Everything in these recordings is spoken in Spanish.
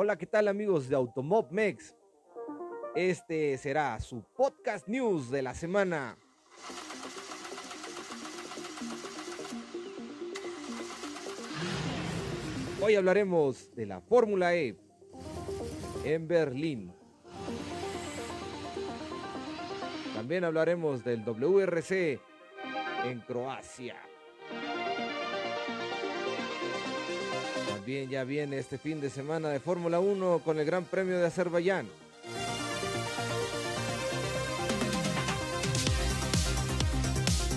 Hola, ¿qué tal amigos de Automob Mex? Este será su podcast news de la semana. Hoy hablaremos de la Fórmula E en Berlín. También hablaremos del WRC en Croacia. También ya viene este fin de semana de Fórmula 1 con el Gran Premio de Azerbaiyán.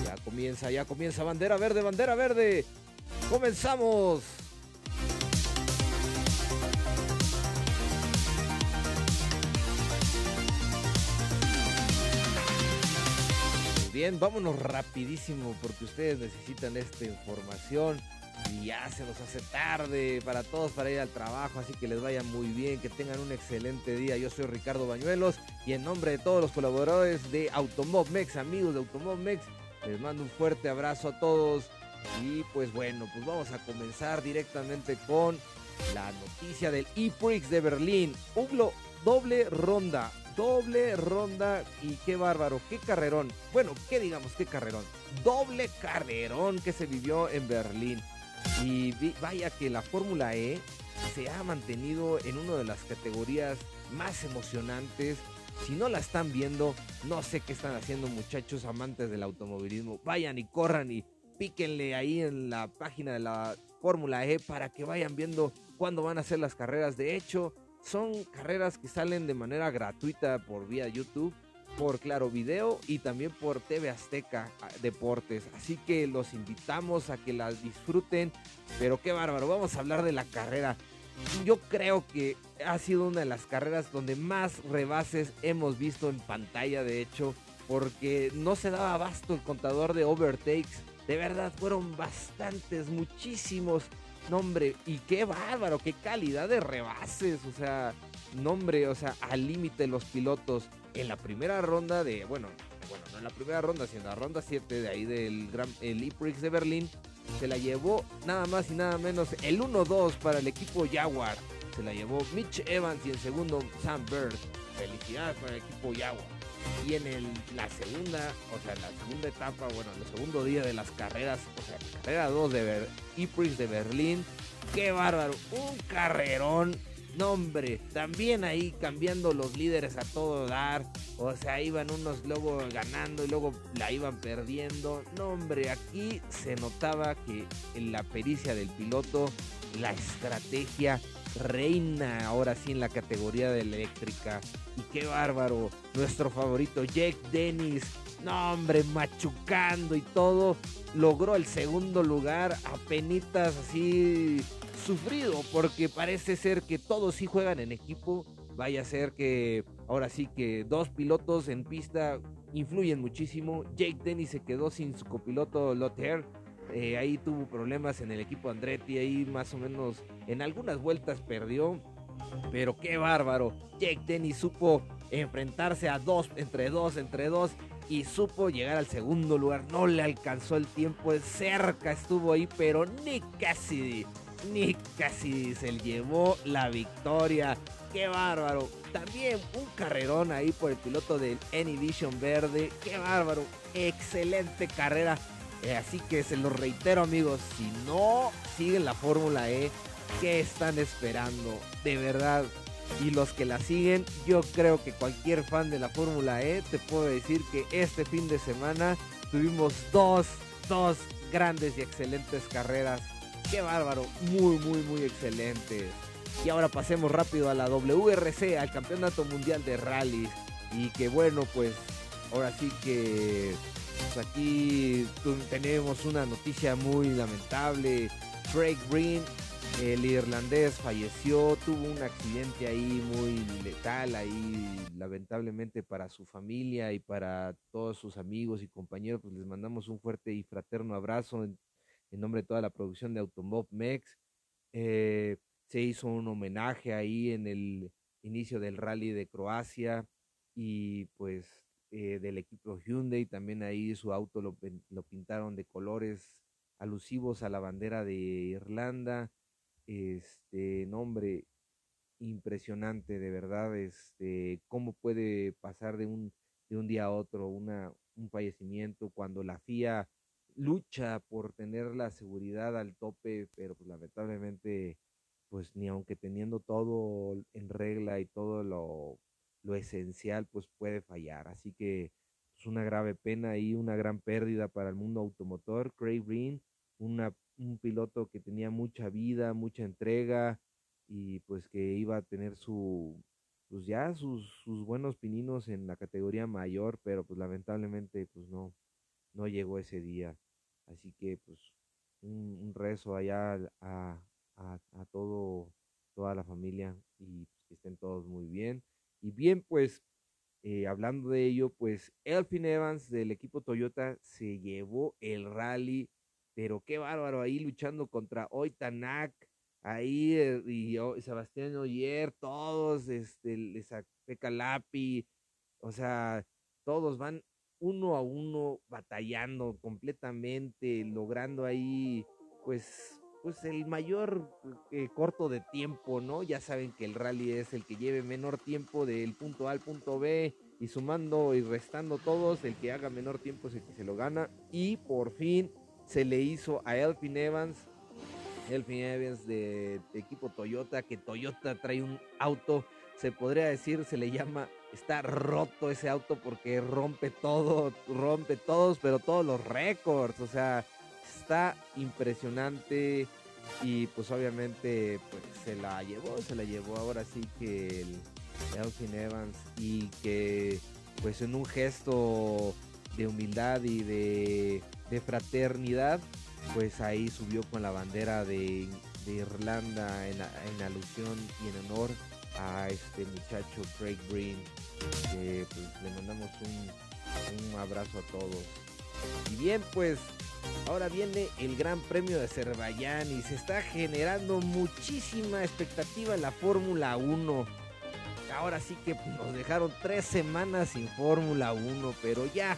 Ya comienza, ya comienza bandera verde, bandera verde. Comenzamos. Bien, vámonos rapidísimo porque ustedes necesitan esta información y ya se nos hace tarde para todos para ir al trabajo, así que les vaya muy bien, que tengan un excelente día. Yo soy Ricardo Bañuelos y en nombre de todos los colaboradores de Automob Mex, amigos de Automob Mex, les mando un fuerte abrazo a todos y pues bueno, pues vamos a comenzar directamente con la noticia del E-Prix de Berlín. Hubo doble ronda, doble ronda y qué bárbaro, qué carrerón. Bueno, qué digamos, qué carrerón. Doble carrerón que se vivió en Berlín. Y vaya que la Fórmula E se ha mantenido en una de las categorías más emocionantes. Si no la están viendo, no sé qué están haciendo muchachos amantes del automovilismo. Vayan y corran y píquenle ahí en la página de la Fórmula E para que vayan viendo cuándo van a ser las carreras. De hecho, son carreras que salen de manera gratuita por vía YouTube, por Claro Video y también por TV Azteca ah, Deportes. Así que los invitamos a que las disfruten. Pero qué bárbaro, vamos a hablar de la carrera. Yo creo que ha sido una de las carreras donde más rebases hemos visto en pantalla, de hecho, porque no se daba abasto el contador de overtakes. De verdad, fueron bastantes, muchísimos Nombre, y qué bárbaro, qué calidad de rebases. O sea, nombre, o sea, al límite los pilotos. En la primera ronda de, bueno, bueno, no en la primera ronda, sino en la ronda 7 de ahí del Gran el E-Prix de Berlín, se la llevó nada más y nada menos el 1-2 para el equipo Jaguar. Se la llevó Mitch Evans y en segundo Sam Bird. Felicidades para el equipo Jaguar. Y en el, la segunda, o sea, en la segunda etapa, bueno, en el segundo día de las carreras, o sea, la carrera 2 de Ber E-Prix de Berlín, qué bárbaro, un carrerón, nombre, también ahí cambiando los líderes a todo dar, o sea, iban unos luego ganando y luego la iban perdiendo, nombre, aquí se notaba que en la pericia del piloto, la estrategia, reina ahora sí en la categoría de eléctrica. Y qué bárbaro, nuestro favorito Jake Dennis, no hombre, machucando y todo, logró el segundo lugar a penitas así sufrido, porque parece ser que todos sí juegan en equipo. Vaya a ser que ahora sí que dos pilotos en pista influyen muchísimo. Jake Dennis se quedó sin su copiloto Lothair eh, ahí tuvo problemas en el equipo Andretti, ahí más o menos en algunas vueltas perdió. Pero qué bárbaro. Jake Denny supo enfrentarse a dos, entre dos, entre dos. Y supo llegar al segundo lugar. No le alcanzó el tiempo. Cerca estuvo ahí. Pero Nick Cassidy. Nick Cassidy se llevó la victoria. Qué bárbaro. También un carrerón ahí por el piloto del N-Vision Verde. Qué bárbaro. Excelente carrera eh, así que se lo reitero amigos, si no siguen la Fórmula E, ¿qué están esperando? De verdad. Y los que la siguen, yo creo que cualquier fan de la Fórmula E te puedo decir que este fin de semana tuvimos dos, dos grandes y excelentes carreras. Qué bárbaro, muy, muy, muy excelentes. Y ahora pasemos rápido a la WRC, al Campeonato Mundial de Rallys. Y que bueno, pues ahora sí que pues aquí tenemos una noticia muy lamentable. Craig Green, el irlandés, falleció, tuvo un accidente ahí muy letal, ahí lamentablemente para su familia y para todos sus amigos y compañeros, pues les mandamos un fuerte y fraterno abrazo en, nombre de toda la producción de Automob Mex. Eh, se hizo un homenaje ahí en el inicio del rally de Croacia y pues eh, del equipo Hyundai, también ahí su auto lo, lo, pintaron de colores alusivos a la bandera de Irlanda, este nombre, impresionante, de verdad, este, cómo puede pasar de un, de un día a otro una, un fallecimiento cuando la FIA lucha por tener la seguridad al tope, pero pues lamentablemente, pues ni aunque teniendo todo en regla y todo lo, lo esencial, pues puede fallar. Así que es pues, una grave pena y una gran pérdida para el mundo automotor. Craig Green, una, un piloto que tenía mucha vida, mucha entrega y pues que iba a tener su, pues ya sus, sus buenos pininos en la categoría mayor, pero pues lamentablemente pues no, no llegó ese día. Así que pues un, rezo allá a, a, todo, toda la familia y pues, que estén todos muy bien. Y bien, pues eh, hablando de ello, pues Elfin Evans del equipo Toyota se llevó el rally, pero qué bárbaro ahí luchando contra Oitanak, ahí eh, y, Sebastián Oyer, todos, este, Lapi, o sea, todos van uno a uno batallando completamente, logrando ahí, pues, pues el mayor eh, corto de tiempo, ¿no? Ya saben que el rally es el que lleve menor tiempo del punto A al punto B y sumando y restando todos, el que haga menor tiempo es el que se lo gana. Y por fin se le hizo a Elfin Evans, Elfin Evans de, de equipo Toyota, que Toyota trae un auto, se podría decir, se le llama está roto ese auto porque rompe todo, rompe todos, pero todos los récords, o sea, está impresionante y pues obviamente pues se la llevó, se la llevó ahora sí que el Elfin Evans y que pues en un gesto de humildad y de, fraternidad pues ahí subió con la bandera de, Irlanda en, en alusión y en honor a este muchacho Craig Green, que pues, le mandamos un, un abrazo a todos. Y bien, pues ahora viene el Gran Premio de Azerbaiyán y se está generando muchísima expectativa en la Fórmula 1. Ahora sí que nos dejaron tres semanas sin Fórmula 1, pero ya,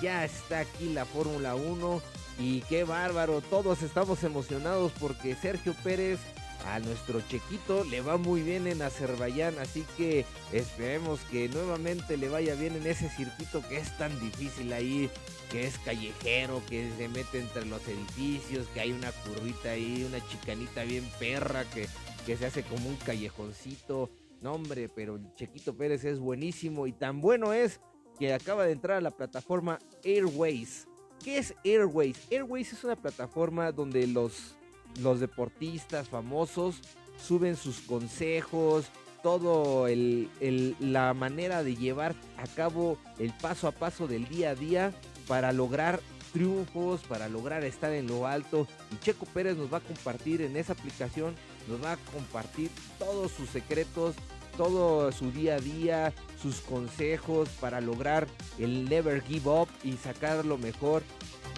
ya está aquí la Fórmula 1 y qué bárbaro, todos estamos emocionados porque Sergio Pérez a nuestro Chequito le va muy bien en Azerbaiyán, así que esperemos que nuevamente le vaya bien en ese circuito que es tan difícil ahí, que es callejero, que se mete entre los edificios, que hay una curvita ahí, una chicanita bien perra que, que se hace como un callejoncito. No hombre, pero Chequito Pérez es buenísimo y tan bueno es que acaba de entrar a la plataforma Airways. ¿Qué es Airways? Airways es una plataforma donde los los deportistas famosos suben sus consejos, todo el, la manera de llevar a cabo el paso a paso del día a día para lograr triunfos, para lograr estar en lo alto. Y Checo Pérez nos va a compartir en esa aplicación, nos va a compartir todos sus secretos, todo su día a día, sus consejos para lograr el never give up y sacar lo mejor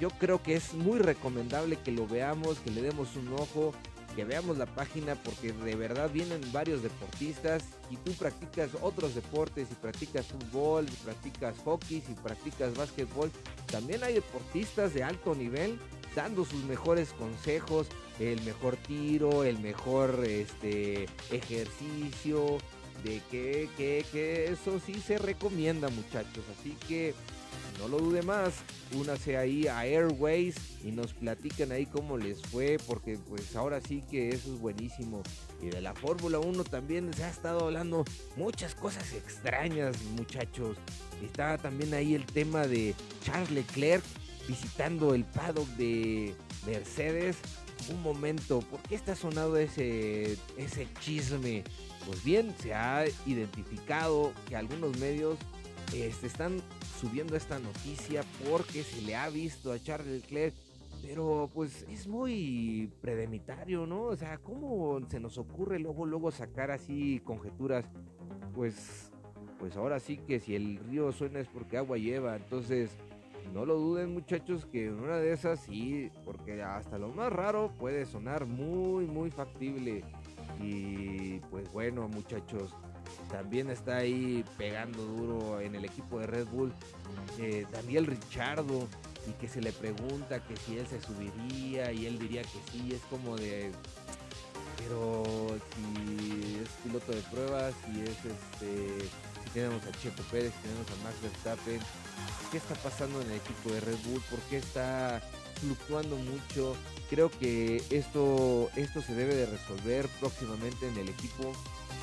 yo creo que es muy recomendable que lo veamos, que le demos un ojo, que veamos la página porque de verdad vienen varios deportistas y tú practicas otros deportes, y practicas fútbol, si practicas hockey, si practicas básquetbol, también hay deportistas de alto nivel dando sus mejores consejos, el mejor tiro, el mejor este ejercicio, de que, que, que eso sí se recomienda muchachos, así que no lo dude más, únase ahí a Airways y nos platican ahí cómo les fue, porque pues ahora sí que eso es buenísimo. Y de la Fórmula 1 también se ha estado hablando muchas cosas extrañas, muchachos. Está también ahí el tema de Charles Leclerc visitando el paddock de Mercedes. Un momento, ¿por qué está sonado ese, ese chisme? Pues bien, se ha identificado que algunos medios este, están subiendo esta noticia porque se le ha visto a Charles Leclerc, pero pues es muy predemitario, ¿no? O sea, ¿cómo se nos ocurre luego, luego sacar así conjeturas? Pues, pues ahora sí que si el río suena es porque agua lleva, entonces no lo duden muchachos que una de esas sí, porque hasta lo más raro puede sonar muy, muy factible. Y pues bueno muchachos, también está ahí pegando duro en el equipo de Red Bull eh, Daniel Richardo y que se le pregunta que si él se subiría y él diría que sí, es como de pero si es piloto de pruebas, si es este, si tenemos a Checo Pérez, si tenemos a Max Verstappen, ¿qué está pasando en el equipo de Red Bull? ¿Por qué está fluctuando mucho? Creo que esto, esto se debe de resolver próximamente en el equipo.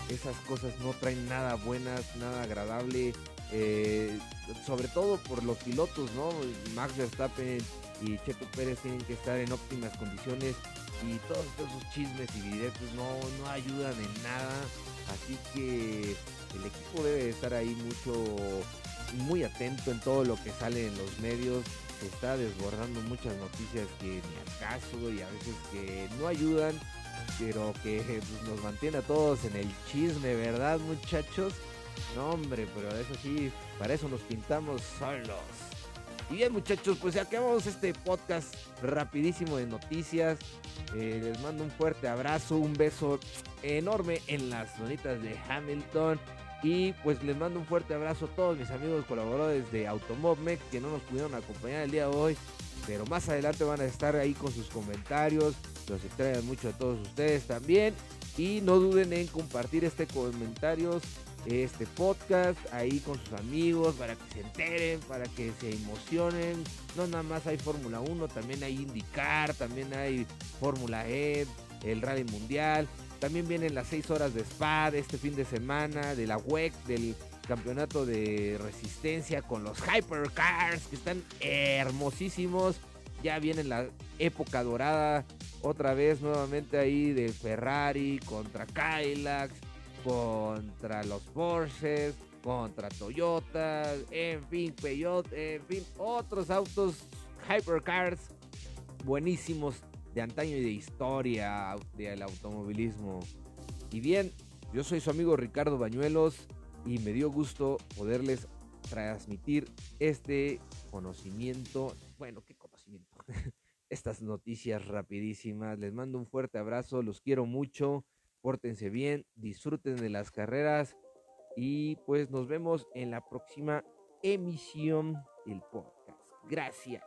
Esas cosas no traen nada buenas, nada agradable. Eh, sobre todo por los pilotos, ¿no? Max Verstappen y Checo Pérez tienen que estar en óptimas condiciones y todos esos chismes y directos no, no ayudan en nada. Así que el equipo debe estar ahí mucho, muy atento en todo lo que sale en los medios. Se está desbordando muchas noticias que ni acaso y a veces que no ayudan, pero que pues, nos mantiene a todos en el chisme, ¿verdad muchachos? No hombre, pero eso sí, para eso nos pintamos solos. Y bien muchachos, pues acabamos este podcast rapidísimo de noticias. Eh, les mando un fuerte abrazo, un beso enorme en las zonitas de Hamilton. Y pues les mando un fuerte abrazo a todos mis amigos colaboradores de Automobmec que no nos pudieron acompañar el día de hoy. Pero más adelante van a estar ahí con sus comentarios. Los extrañan mucho a todos ustedes también. Y no duden en compartir este comentarios este podcast ahí con sus amigos para que se enteren, para que se emocionen. No nada más hay Fórmula 1, también hay IndyCar, también hay Fórmula E, el Rally Mundial. También vienen las 6 horas de Spa este fin de semana, de la WEC, del campeonato de resistencia con los Hypercars que están hermosísimos. Ya viene la época dorada otra vez nuevamente ahí de Ferrari contra Cadillac contra los Porsches, contra Toyota, en fin, Peugeot, en fin, otros autos hypercars buenísimos de antaño y de historia del automovilismo. Y bien, yo soy su amigo Ricardo Bañuelos y me dio gusto poderles transmitir este conocimiento. Bueno, ¿qué conocimiento? Estas noticias rapidísimas. Les mando un fuerte abrazo, los quiero mucho pórtense bien, disfruten de las carreras y pues nos vemos en la próxima emisión del podcast. Gracias.